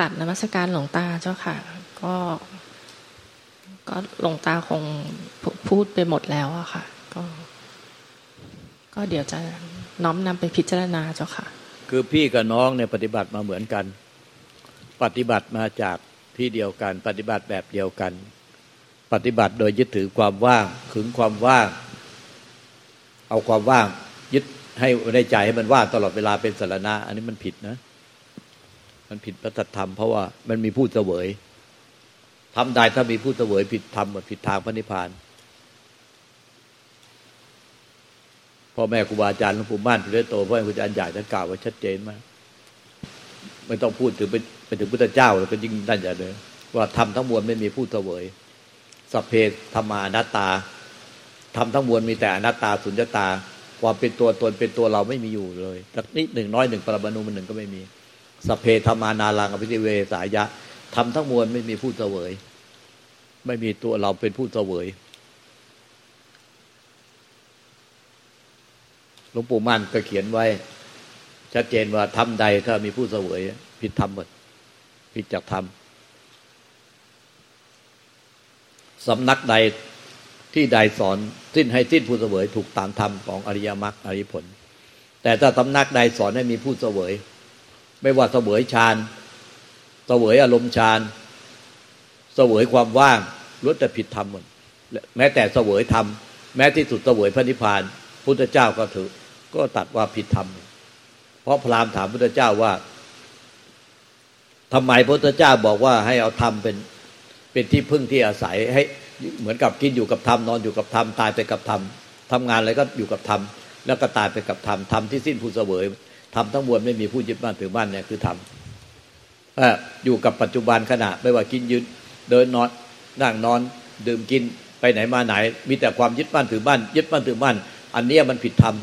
ลับนมัสการหลวงตาเจ้าค่ะ ก็ ก็หลวงตาคงพูดไปหมดแล้วอะค่ะ ก็ ก็เดี๋ยวจะน้อมนำไปพิจารณาเจ้าค่ะ คือพี่กับน้องเนี่ยปฏิบัติมาเหมือนกัน ปฏิบัติมาจากที่เดียวกัน ปฏิบัติแบบเดียวกัน ปฏิบัติโดยยึดถือความว่างขึงความว่าง เอาความว่าง ยึดให้ในใจให้มันว่างตลอดเวลาเป็นสารณะ อันนี้มันผิดนะ มันผิดพระธรรม เพราะว่ามันมีผู้เสวยทำได้ถ้ามีผู้เสวยผิดธรรมผิดทางพระนิพพานพ่อแม่ครูบาอาจารย์หลวงปู่ม่านพิเรโตพ่อแม่ครูอาจารย์ใหญ่ท่านกล่าวไว้ชัดเจนมาก ไม่ต้องพูดถึงไปถึงพุทธเจ้าแล้วก็ยิ่งนั่นอย่าเลยว่าทำทั้งมวลไม่มีผู้เสวยสัพเพธรรมานัตตาทำทั้งมวลมีแต่อนัตตาสุญญตา ความเป็นตัวตนเป็นตัวเราไม่มีอยู่เลยสักนิดหนึ่งน้อยหนึ่งปรมาณูมันหนึ่งก็ไม่มี สัพเพธรรมานาลังอภิเวสายะทำทั้งมวลไม่มีผู้เสวย ไม่มีตัวเราเป็นผู้เสวยหลวงปู่มั่นก็เขียนไว้ ชัดเจนว่าทำใดถ้ามีผู้เสวย ผิดธรรมหมดผิดจากธรรมสำนักใดที่ใดสอนสิ้นให้สิ้นผู้เสวย ถูกตามธรรมของอริยมรรคอริยผล แต่ถ้าสำนักใดสอนให้มีผู้เสวย ไม่ว่าเสวยฌานเสวยอารมณ์ฌานเสวยความว่างล้วนแต่ผิดธรรมหมดแม้แต่เสวยธรรมแม้ที่สุดเสวยพระนิพพาน พุทธเจ้าก็ถือ ก็ตัดว่าผิดธรรม เพราะพราหมณ์ถามพุทธเจ้าว่าทำไมพระพุทธเจ้าบอกว่าให้เอาธรรมเป็นเป็นที่พึ่งที่อาศัยให้เหมือนกับกินอยู่กับธรรมนอนอยู่กับธรรมตายไปกับธรรมทำงานอะไรก็อยู่กับธรรมแล้วก็ตายไปกับธรรมธรรมที่สิ้นผู้เสวย ธรรมทั้งมวลไม่มีผู้ยึดบ้านถือบ้านเนี่ยคือธรรมอยู่กับปัจจุบันขณะ ไม่ว่ากินยืนเดินนอนนั่งนอนดื่มกินไปไหนมาไหน มีแต่ความยึดบ้านถือบ้านยึดบ้านถือบ้านอันนี้มันผิดธรรม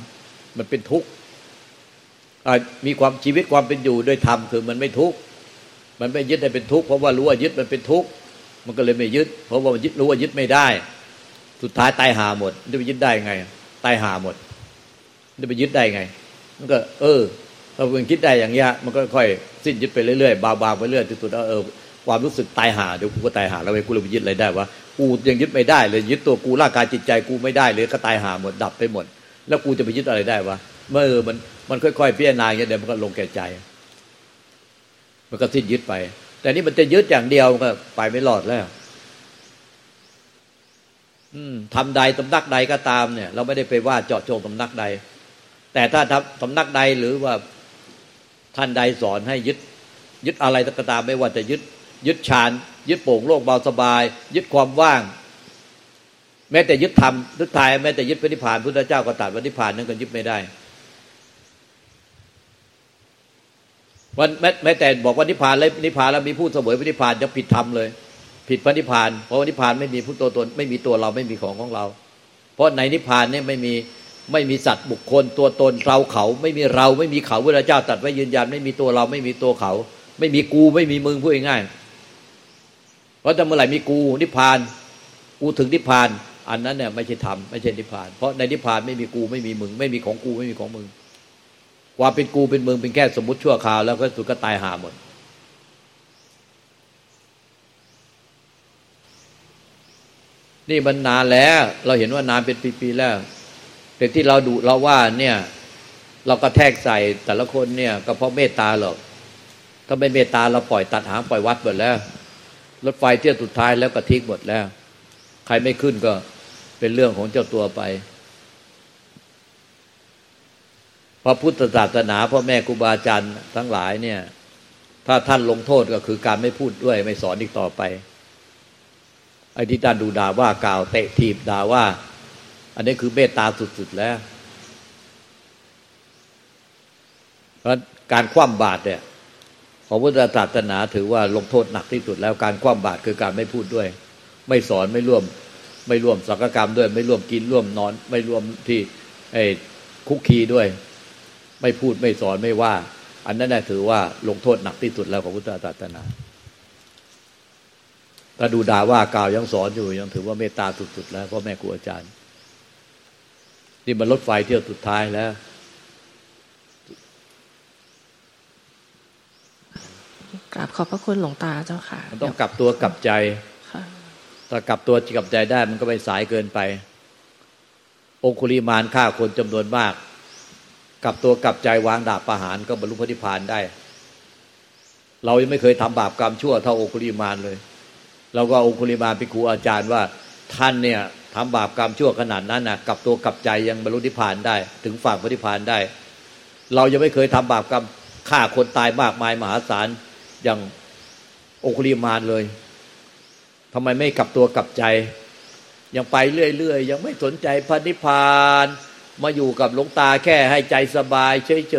มันเป็นทุกข์มีความชีวิตความเป็นอยู่ด้วยธรรมคือมันไม่ทุกข์มันไม่ยึดได้เป็นทุกข์เพราะว่ารู้ว่ายึดมันเป็นทุกข์มันก็เลยไม่ยึด เพราะว่ามันยึดรู้ว่ายึดไม่ได้ สุดท้ายตายหาหมดจะไปยึดได้ไงตายหาหมดจะไปยึดได้ไง มันก็ เออถ้าเพิ่งคิดได้อย่างเงี้ย มันก็ค่อยสิ้นยึดไปเรื่อยๆบางๆไปเรื่อยสุดๆเออความรู้สึกตายหาเดี๋ยวกูก็ตายหาแล้วไปกูเลยไปยึดอะไรได้วะกูยังยึดไม่ได้เลยยึดตัวกูร่างกายจิตใจกูไม่ได้เลยก็ตายหาหมดดับไปหมด แล้วกูจะไปยึดอะไรได้วะเมื่อมันมันค่อยๆพิจารณาอย่างเงี้ยเดี๋ยวมันก็ลงแก่ใจ มันก็สิ้นยึดไป แต่นี่มันจะยึดอย่างเดียวก็ไปไม่รอดแล้วอืมทำใดตำนักใดก็ตามเนี่ย เราไม่ได้ไปว่าเจาะจงตำนักใด แต่ถ้าทำตำนักใดหรือว่าท่านใดสอนให้ยึด ยึดอะไรก็ตามไม่ว่าจะยึด ยึดฌานยึดโป่งโลกเบาสบาย ยึดความว่าง แม้แต่ยึดธรรมทุกทายแม้แต่ยึดพระนิพพานพุทธเจ้าก็ตัดพระนิพพานนั้นก็ยึดไม่ได้วันแม้แม้แต่บอกว่านิพพานแล้วนิพพานแล้วมีผู้เสวยพระนิพพานจะผิดธรรมเลย ผิดพระนิพพานเพราะนิพพานไม่มีผู้ตัวตนไม่มีตัวเราไม่มีของของเรา เพราะในนิพพานเนี่ยไม่มี ไม่มีสัตว์บุคคลตัวตนเราเขา ไม่มีเราไม่มีเขาพระเจ้าตัดไว้ยืนยัน ไม่มีตัวเราไม่มีตัวเขา ไม่มีกูไม่มีมึงพูดง่ายเพราะถ้าเมื่อไหร่มีกูนิพพาน กูถึงนิพพาน อันนั้นเนี่ยไม่ใช่ธรรมไม่ใช่นิพพาน เพราะในนิพพานไม่มีกูไม่มีมึง ไม่มีของกูไม่มีของมึงความเป็นกูเป็นมึงเป็นแค่สมมติชั่วคราวแล้วก็สุดก็ตายหาหมดนี่มันนานแล้ว เราเห็นว่านานเป็นปีๆแล้ว แต่ที่เราดูเราว่าเนี่ย เราก็แทกใส่แต่ละคนเนี่ย ก็เพราะเมตตาหรอกถ้าไม่เมตตาเราปล่อยตัดหางปล่อยวัดหมดแล้ว รถไฟเที่ยวสุดท้ายแล้วก็ทิ้งหมดแล้ว ใครไม่ขึ้นก็เป็นเรื่องของเจ้าตัวไปพระพุทธศาสนาพ่อแม่ครูบาอาจารย์ทั้งหลายเนี่ย ถ้าท่านลงโทษก็คือการไม่พูดด้วยไม่สอนอีกต่อไปไอ้ที่ท่านดูด่าว่ากล่าวเตะทีบด่าว่า อันนี้คือเมตตาสุดๆแล้ว เพราะการคว่ำบาตรเนี่ยของพุทธศาสนาถือว่าลงโทษหนักที่สุดแล้วการคว่ำบาตรคือการไม่พูดด้วย ไม่สอนไม่ร่วม ไม่ร่วมสังฆกรรมด้วย ไม่ร่วมกินร่วมนอน ไม่ร่วมที่ไอ้คุกคีด้วย ไม่พูดไม่สอนไม่ว่า อันนั้นถือว่าลงโทษหนักที่สุดแล้วของพุทธศาสนาถ้าดูด่าว่ากล่าวยังสอนอยู่ยังถือว่าเมตตาสุดๆแล้วพ่อแม่ครูอาจารย์ นี่มันรถไฟเที่ยวสุดท้ายแล้ว กราบขอบพระคุณหลวงตาเจ้าค่ะ มันต้องกลับตัวกลับใจค่ะถ้ากลับตัวกลับใจได้มันก็ไม่สายเกินไป องคุลิมานฆ่าคนจำนวนมาก กลับตัวกลับใจวางดาบประหารก็บรรลุพระนิพพานได้ เรายังไม่เคยทำบาปกรรมชั่วเท่าองคุลิมานเลยเราก็องคุลิมานเป็นครูอาจารย์ว่าท่านเนี่ย ทำบาปกรรมชั่วขนาดนั้นนะกลับตัวกลับใจยังบรรลุนิพพานได้ ถึงฝั่งพระนิพพานได้ เรายังไม่เคยทำบาปกรรมฆ่าคนตายมากมายมหาศาลอย่างโอคุลิมานเลยทำไมไม่กลับตัวกลับใจ ยังไปเรื่อยๆยังไม่สนใจพระนิพพาน มาอยู่กับหลวงตาแค่ให้ใจสบายเฉ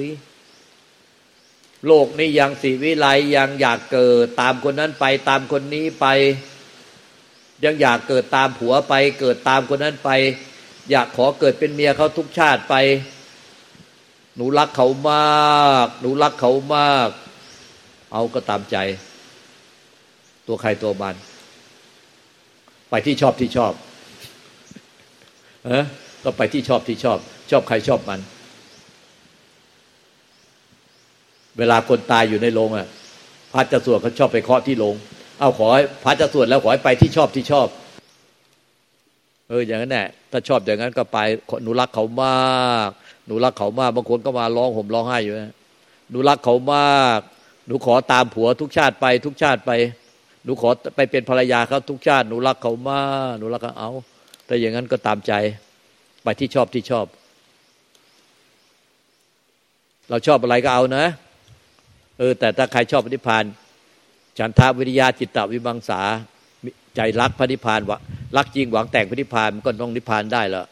ยๆโลกนี้ยังสีวิไลยังอยากเกิด ตามคนนั้นไปตามคนนี้ไป ยังอยากเกิดตามผัวไป เกิดตามคนนั้นไป อยากขอเกิดเป็นเมียเขาทุกชาติไป หนูรักเขามาก หนูรักเขามาก เอาก็ตามใจ ตัวใครตัวมันไปที่ชอบที่ชอบเออก็ไปที่ชอบที่ชอบ ชอบใครชอบมัน เวลาคนตายอยู่ในโรงอะพระจะสวดเขาชอบไปเคาะที่โรง เอาขอให้พระจะสวดแล้วขอให้ไปที่ชอบที่ชอบ เอออย่างนั้นแหละถ้าชอบอย่างนั้นก็ไปหนูรักเขามาก หนูรักเขามากบางคนก็มาร้องห่มร้องไห้อยู่นะหนูรักเขามาก หนูขอตามผัวทุกชาติไป ทุกชาติไป หนูขอไปเป็นภรรยาเขาทุกชาติหนูรักเขามาก หนูรักเขาเอาแต่อย่างนั้นก็ตามใจไปที่ชอบที่ชอบ เราชอบอะไรก็เอานะเออแต่ถ้าใครชอบปฏิพาน ฉันทาวิริยาจิตตวิมังสาใจรักพระนิพพานวะรักจริงหวังแต่งพระนิพพานมันก็ต้องนิพพานได้ละ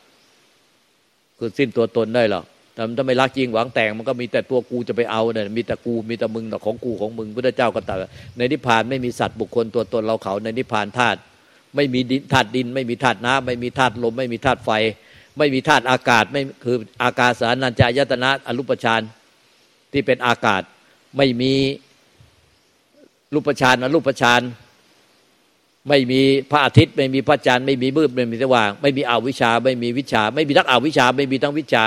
คือสิ้นตัวตนได้หรอแต่ถ้าไม่รักจริงหวังแต่งมันก็มีแต่ตัวกูจะไปเอาเนี่ยมีแต่กูมีแต่มึงแต่ของกูของมึงพระเจ้าก็ตรัสในนิพพานไม่มีสัตว์บุคคลตัวตนเราเขาในนิพพานธาตุไม่มีธาตุดิน ไม่มีธาตุน้ำไม่มีธาตุลม ไม่มีธาตุไฟ ไม่มีธาตุอากาศไม่คืออากาศสารนันจายตนะอรูปฌานที่เป็นอากาศไม่มี รูปฌานอรูปฌานไม่มีพระอาทิตย์ ไม่มีพระจันทร์ไม่มีมืดไม่มีสว่าง ไม่มีอวิชา ไม่มีวิชา ไม่มีทั้งอวิชา ไม่มีทั้งวิชา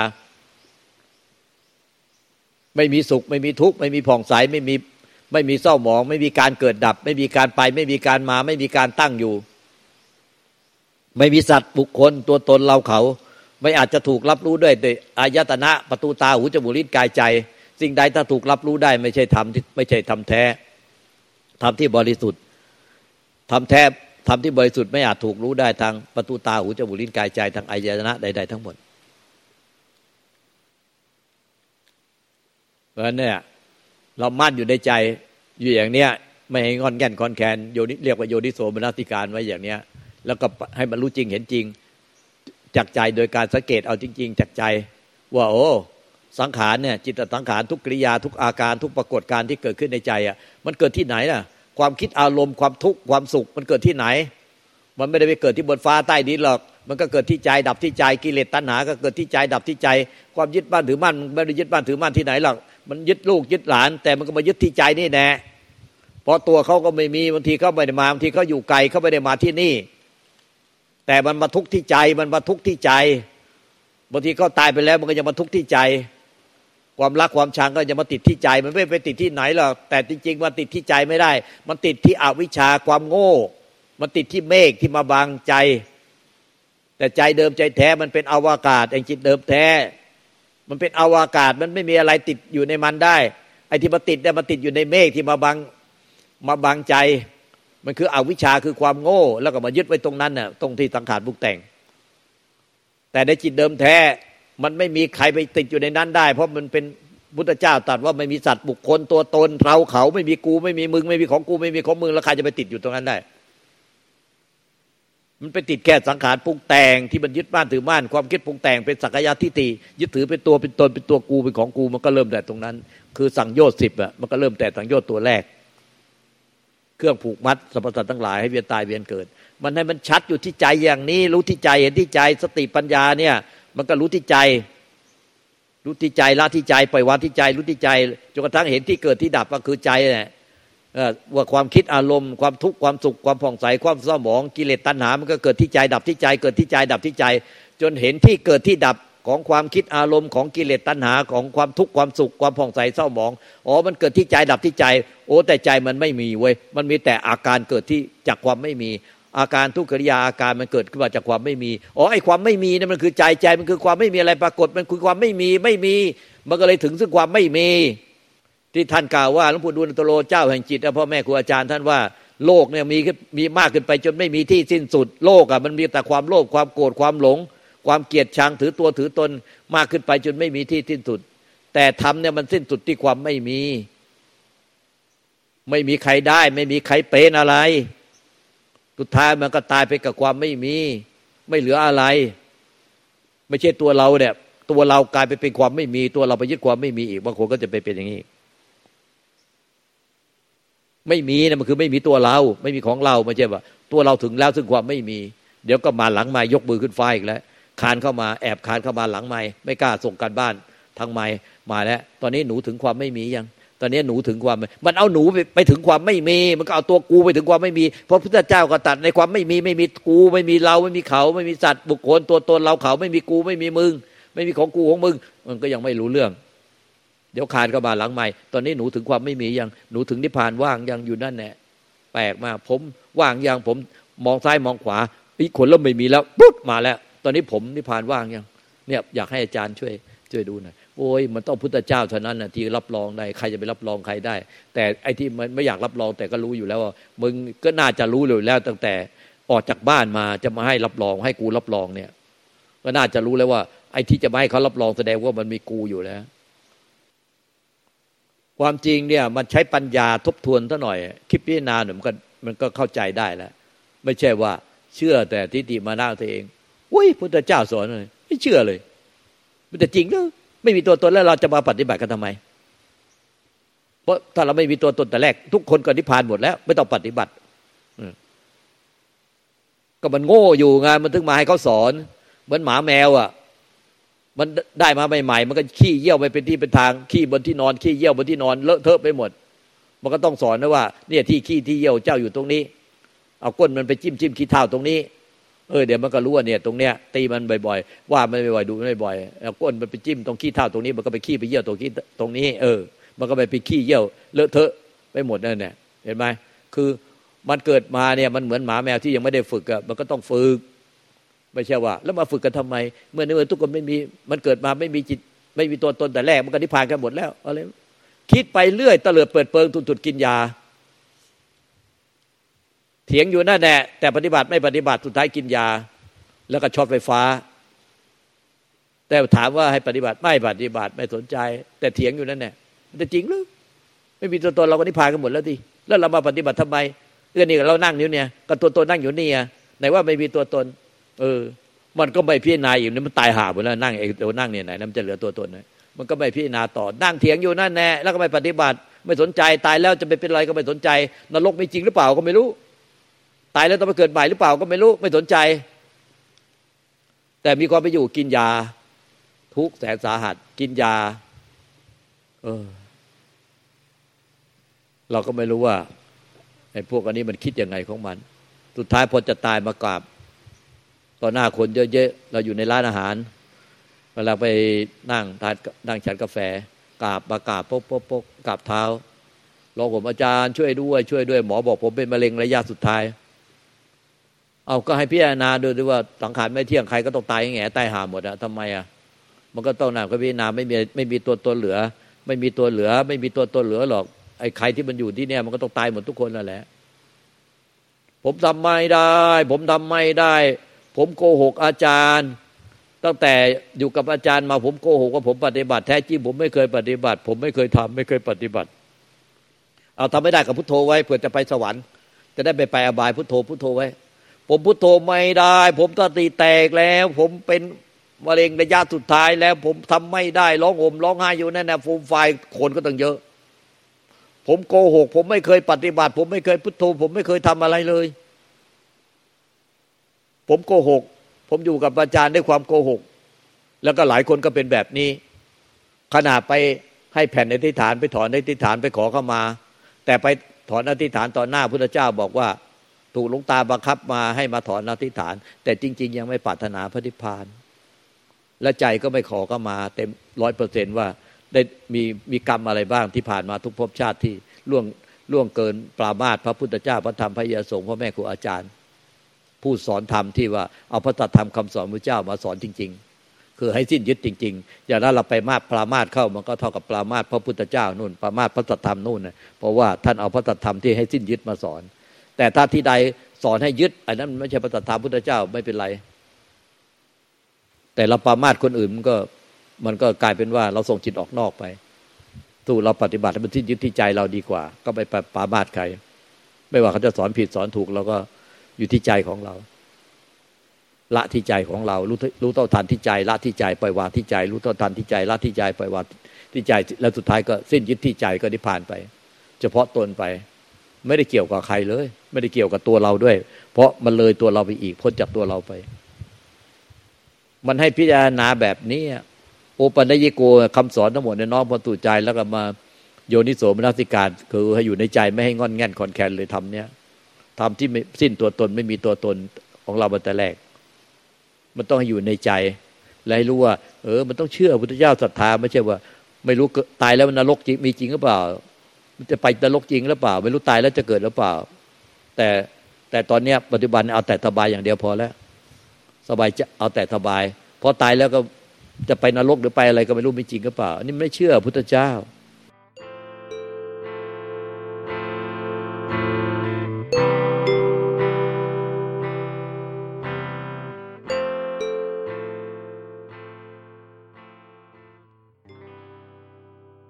ไม่มีสุข ไม่มีทุกข์ไม่มีผ่องใสไม่มีไม่มีเศร้าหมอง ไม่มีการเกิดดับ ไม่มีการไป ไม่มีการมา ไม่มีการตั้งอยู่ ไม่มีสัตว์บุคคลตัวตนเราเขา ไม่อาจจะถูกรับรู้ด้วยอายตนะประตูตาหูจมูกลิ้นกายใจ สิ่งใดถ้าถูกรับรู้ได้ ไม่ใช่ทำที่ไม่ใช่ทำแท้ ทำที่บริสุทธิ์ทำแท้ทำที่บริสุทธิ์ไม่อาจถูกรู้ได้ทางประตูตาหูจมูกลิ้นกายใจทางอายตนะใด ๆ ทั้งหมดเพราะฉะนั้นเนี่ยเรามั่นอยู่ในใจอยู่อย่างเนี้ยไม่ให้งอนแง่นคอนแคนโยนิเรียกว่าโยนิโสมนสิการไว้อย่างเนี้ย แล้วก็ให้มันรู้จริงเห็นจริง จากใจโดยการสังเกตเอาจริง ๆ จากใจ ว่าโอ้สังขารเนี่ยจิตสังขารทุกกริยาทุกอาการทุกปรากฏการที่เกิดขึ้นในใจอะมันเกิดที่ไหนล่ะ ความคิดอารมณ์ความทุกข์ความสุขมันเกิดที่ไหน มันไม่ได้ไปเกิดที่บนฟ้าใต้ดินหรอก มันก็เกิดที่ใจดับที่ใจกิเลสตัณหา ก็เกิดที่ใจดับที่ใจ ความยึดบ้านถือมั่นไม่ได้ยึดบ้านถือมั่นที่ไหนหรอกมันยึดลูกยึดหลาน แต่มันก็มายึดที่ใจนี่แน่เพราะตัวเขาก็ไม่มีบางทีเขาไม่ได้มาบางทีเขาอยู่ไกลเขาไม่ได้มาที่นี่ แต่มันมาทุกข์ที่ใจมันมาทุกข์ที่ใจบางทีเขาตายไปแล้วมันก็ยังมาทุกข์ที่ใจ ความรักความชังก็จะมาติดที่ใจ มันไม่ไปติดที่ไหนหรอกแต่จริงๆมันติดที่ใจไม่ได้ มันติดที่อวิชชาความโง่ มันติดที่เมฆที่มาบังใจ แต่ใจเดิมใจแท้มันเป็นอวกาศเองจิตเดิมแท้ มันเป็นอวกาศมันไม่มีอะไรติดอยู่ในมันได้ไอ้ที่มาติดเนี่ยมันติดอยู่ในเมฆที่มาบังมาบังใจ มันคืออวิชชาคือความโง่ แล้วก็มายึดไว้ตรงนั้นน่ะตรงที่สังขารบุกแต่ง แต่ในจิตเดิมแท้ มันไม่มีใครไปติดอยู่ในนั้นได้ เพราะมันเป็นพุทธเจ้าตรัสว่าไม่มีสัตว์บุคคลตัวตนเราเขา ไม่มีกูไม่มีมึง ไม่มีของกูไม่มีของมึงแล้วใครจะไปติดอยู่ตรงนั้นได้ มันไปติดแค่สังขารปรุงแต่งที่มันยึดบ้านถือบ้านความคิดปรุงแต่งเป็นสักยะทิฏฐิยึดถือเป็นตัวเป็นตนเป็นตัวกูเป็นของกูมันก็เริ่มแต่ตรงนั้น คือสังโยชน์สิบอะมันก็เริ่มแต่สังโยชน์ตัวแรก เครื่องผูกมัดสรรพสัตว์ทั้งหลายให้เวียนตายเวียนเกิด มันให้มันชัดอยู่ที่ใจอย่างนี้ รู้ที่ใจเห็นที่ใจสติปัญญาเนี่ย มันก็รู้ที่ใจ รู้ที่ใจละที่ใจปล่อยวางที่ใจ รู้ที่ใจจนกระทั่งเห็นที่เกิดที่ดับก็คือใจแหละว่าความคิดอารมณ์ความทุกข์ความสุขความผ่องใสความเศร้าหมองกิเลสตัณหา มันก็เกิดที่ใจดับที่ใจ เกิดที่ใจดับที่ใจ จนเห็นที่เกิดที่ดับของความคิดอารมณ์ของกิเลสตัณหาของความทุกข์ความสุขความผ่องใสเศร้าหมองอ๋อมันเกิดที่ใจดับที่ใจ โอ้แต่ใจมันไม่มีเว้ยมันมีแต่อาการเกิดที่จากความไม่มี อาการทุกขกริยาอาการมันเกิดขึ้นมาจากความไม่มีอ๋อไอความไม่มีนี่มันคือใจใจมันคือความไม่มีอะไรปรากฏ มันคือความไม่มีไม่มี มันก็เลยถึงซึ่งความไม่มี ที่ท่านกล่าวว่าหลวงปู่ดูลตโลเจ้าแห่งจิตพ่อแม่ครูอาจารย์ท่านว่าโลกเนี่ยมีมีมากขึ้นไปจนไม่มีที่สิ้นสุด โลกอะมันมีแต่ความโลภความโกรธความหลง ความเกลียดชังถือตัวถือตนมากขึ้นไปจนไม่มีที่สิ้นสุด แต่ธรรมเนี่ยมันสิ้นสุดที่ความไม่มี ไม่มีใครได้ ไม่มีใครเป็นอะไร สุดท้ายมันก็ตายไปกับความไม่มี ไม่เหลืออะไร ไม่ใช่ตัวเราเนี่ย ตัวเรากลายไปเป็นความไม่มี ตัวเราไปยึดความไม่มีอีกบางคนก็จะไปเป็นอย่างนี้ ไม่มีนะมันคือไม่มีตัวเรา ไม่มีของเราไม่ใช่ว่า ตัวเราถึงแล้วซึ่งความไม่มี เดี๋ยวก็มาหลังไม้ยกมือขึ้นฟ้าอีกแล้วคานเข้ามาแอบคานเข้ามาหลังไม้ไม่กล้าส่งการบ้านทางไม้มาแล้ว ตอนนี้หนูถึงความไม่มียัง ตอนนี้หนูถึงความ มันเอาหนูไปไปถึงความไม่มี มันก็เอาตัวกูไปถึงความไม่มี เพราะพระพุทธเจ้าก็ตัดในความไม่มีไม่มีกูไม่มีเราไม่มีเขา ไม่มีสัตว์บุคคลตัวตนเราเขาไม่มีกูไม่มีมึง ไม่มีของกูของมึง มันก็ยังไม่รู้เรื่อง เดี๋ยวคานก็มาหลังใหม่ ตอนนี้หนูถึงความไม่มียังหนูถึงนิพพานว่างยังอยู่นั่นแหละแปลกมากผมว่างยังผมมองซ้ายมองขวาอีกคนเริ่มไม่มีแล้วปุ๊บมาแล้ว ตอนนี้ผมนิพพานว่างยังเนี่ยอยากให้อาจารย์ช่วย ช่วยดูหน่อย โอ้ยมันต้องพุทธเจ้าเท่านั้นนะที่รับรองได้ใครจะไปรับรองใครได้ แต่ไอ้ที่มันไม่อยากรับรองแต่ก็รู้อยู่แล้วว่ามึงก็น่าจะรู้เลยแล้ว ตั้งแต่ออกจากบ้านมาจะมาให้รับรองให้กูรับรองเนี่ย ก็น่าจะรู้แล้วว่า ไอ้ที่จะมาให้เขารับรองแสดงว่ามันมีกูอยู่แล้ว ความจริงเนี่ย มันใช้ปัญญาทบทวนซะหน่อย คิดพิจารณาหนึ่งมันก็มันก็เข้าใจได้แล้วไม่ใช่ว่า เชื่อแต่ทิฏฐิมานาตัวเองอุ้ยพุทธเจ้าสอนเลยไม่เชื่อเลยมันแต่จริงหรือ ไม่มีตัวตนแล้วเราจะมาปฏิบัติกันทำไม เพราะถ้าเราไม่มีตัวตนแต่แรก ทุกคนก็นิพพานหมดแล้ว ไม่ต้องปฏิบัติก็มันโง่อยู่ไงมันถึงมาให้เขาสอนเหมือนหมาแมวอะ มันได้มาใหม่ๆมันก็ขี้เยี่ยวไปเป็นที่เป็นทางขี้บนที่นอนขี้เยี่ยวบนที่นอนเลอะเทอะไปหมด มันก็ต้องสอนนะว่า เนี่ยที่ขี้ที่เยี่ยวเจ้าอยู่ตรงนี้ เอาก้นมันไปจิ้มจิ้มขี้เท้าตรงนี้ เออเดี๋ยวมันก็รู้ว่าเนี่ยตรงเนี้ยตีมันบ่อยๆว่ามันบ่อยๆดูมันบ่อยๆเอาก้นมันไปจิ้มตรงขี้เท้าตรงนี้มันก็ไปขี้ไปเยี่ยวตรงขี้ตรงนี้ เออ มันก็ไปไปขี้เยี่ยวเลอะเทอะไปหมดนั่นแหละเห็นไหมคือมันเกิดมาเนี่ยมันเหมือนหมาแมวที่ยังไม่ได้ฝึกอะมันก็ต้องฝึกไม่ใช่ว่า แล้วมาฝึกกันทำไม เมื่อนเมื่อทุกคนไม่มีมันเกิดมาไม่มีจิต ไม่มีตัวตนแต่แรกมันก็นิพพานกันหมดแล้วอะไรคิดไปเรื่อยตะเลิดเปิดเปิงทุนถุดกินยา เถียงอยู่นั่นแหละแต่ปฏิบัติไม่ปฏิบัติสุดท้ายกินยา แล้วก็ช็อตไฟฟ้า แต่ถามว่าให้ปฏิบัติไม่ปฏิบัติไม่สนใจ แต่เถียงอยู่นั่นแหละแต่จริงหรือไม่มีตัวตนเราก็นิพพานกันหมดแล้วดิแล้วเรามาปฏิบัติทำไมเรื่องนี้เรานั่งนิ้วเนี่ยก็ตัวตนนั่งอยู่นี่ไหนว่าไม่มีตัวตน เออ มันก็ไม่พิจารณาอยู่นี่มันตายหาหมดแล้วนั่งเองตัวนั่งเนี่ยไหนมันจะเหลือตัวตนไหมมันก็ไม่พิจารณาต่อนั่งเถียงอยู่นั่นแน่แล้วก็ไม่ปฏิบัติ ไม่สนใจตายแล้วจะไปเป็นอะไรก็ไม่สนใจ นรกมีจริงหรือเปล่าก็ไม่รู้ ตายแล้วต้องไปเกิดใหม่หรือเปล่าก็ไม่รู้ไม่สนใจ แต่มีความไปอยู่กินยา ทุกแสนสาหัส กินยา เออ เราก็ไม่รู้ว่าไอ้พวกอันนี้มันคิดยังไงของมัน สุดท้ายพอจะตายมากราบต่อหน้าคนเยอะๆเราอยู่ในร้านอาหาร เวลาไปนั่งทานนั่งฉันกาแฟกราบมากราบปกปกปกกราบเท้าลองผมอาจารย์ช่วยด้วย ช่วยด้วยหมอบอกผมเป็นมะเร็งระยะสุดท้าย เอาก็ให้พิจารณาดูด้วยว่าสังขารไม่เที่ยงใครก็ต้องตายแง่ตายหาหมดอะทำไมอะมันก็ต้องหนักก็พิจารณาไม่มีไม่มีตัวตนเหลือ ไม่มีตัวเหลือ ไม่มีตัวตนเหลือหรอกไอ้ใครที่มันอยู่ที่เนี่ย มันก็ต้องตายหมดทุกคนนั่นแหละ ผมทำไม่ได้ ผมทำไม่ได้ ผมโกหกอาจารย์ ตั้งแต่อยู่กับอาจารย์มาผมโกหกว่าผมปฏิบัติ แท้จริงผมไม่เคยปฏิบัติ ผมไม่เคยทำไม่เคยปฏิบัติ เอาทำไม่ได้กับพุทโธไว้เผื่อจะไปสวรรค์ จะได้ไปไปอบายพุทโธพุทโธไว้ ผมพุทโธไม่ได้ ผมตติแตกแล้ว ผมเป็นมะเร็งระยะสุดท้ายแล้ว ผมทำไม่ได้ร้องห่มร้องไห้อยู่นั่นนะฟูมไฟคนก็ต้องเยอะ ผมโกหก ผมไม่เคยปฏิบัติ ผมไม่เคยพุทโธ ผมไม่เคยทำอะไรเลย ผมโกหก ผมอยู่กับอาจารย์ด้วยความโกหก แล้วก็หลายคนก็เป็นแบบนี้ ขนาดไปให้แผ่นอธิษฐานไปถอนอธิษฐานไปขอเข้ามา แต่ไปถอนอธิษฐานต่อหน้าพุทธเจ้าบอกว่า ถูกหลวงตาบังคับมาให้มาถอนอธิษฐาน แต่จริง ๆ ยังไม่ปรารถนาพระนิพพาน และใจก็ไม่ขอก็มาเต็มร้อยเปอร์เซนว่าได้มีมีกรรมอะไรบ้างที่ผ่านมาทุกภพชาติที่ล่วงล่วงเกินปรามาตพระพุทธเจ้าพระธรรมพระยาสงฆ์พ่อแม่ครูอาจารย์ ผู้สอนธรรมที่ว่าเอาพระตัธรรมคำสอนพระเจ้ามาสอนจริง ๆ คือให้สิ้นยึดจริง ๆ อย่างนั้นเราไปมาตปรามาตเข้ามันก็เท่ากับปรามาตพระพุทธเจ้านู่นปรามาตพระตัธรรมนู่นนะเพราะว่าท่านเอาพระตัธรรมที่ให้สิ้นยึดมาสอน แต่ถ้าที่ใดสอนให้ยึดอันนั้นไม่ใช่พระธรรมพุทธเจ้าไม่เป็นไร แต่เราปรามาตคนอื่นมันก็มันก็กลายเป็นว่าเราส่งจิตออกนอกไปถูกเราปฏิบัติให้มันที่ยึดที่ใจเราดีกว่า ก็ไปปามาตใคร ไม่ว่าเขาจะสอนผิดสอนถูกเราก็อยู่ที่ใจของเรา ละที่ใจของเรา รู้รู้เท่าทันที่ใจ ละที่ใจปล่อยวางที่ใจ รู้เท่าทันที่ใจ ละที่ใจปล่อยวางที่ใจแล้วสุดท้ายก็สิ้นยึดที่ใจก็ได้ผ่านไป เฉพาะตนไป ไม่ได้เกี่ยวกับใครเลย ไม่ได้เกี่ยวกับตัวเราด้วย เพราะมันเลยตัวเราไปอีกพ้นจากตัวเราไป มันให้พิจารณาแบบนี้โอปัญญิโกคำสอนทั้งหมดในน้อมพอตูใจแล้วก็มาโยนิโสมนสิการ คือให้อยู่ในใจไม่ให้งอนแง่นคอนแคนเลยทำเนี้ยทำที่ไม่สิ้นตัวตนไม่มีตัวตนของเราแต่แรก มันต้องให้อยู่ในใจ และให้รู้ว่า เออ มันต้องเชื่อพุทธเจ้าศรัทธาไม่ใช่ว่า ไม่รู้ตายแล้วมันนรกจริงมีจริงหรือเปล่า มันจะไปนรกจริงหรือเปล่า ไม่รู้ตายแล้วจะเกิดหรือเปล่า แต่แต่ตอนเนี้ยปัจจุบันเอาแต่สบายอย่างเดียวพอแล้ว สบายจะเอาแต่สบายพอตายแล้วก็จะไปนรกหรือไปอะไรก็ไม่รู้ไม่จริงหรือเปล่า อันนี้ไม่เชื่อพุทธเจ้า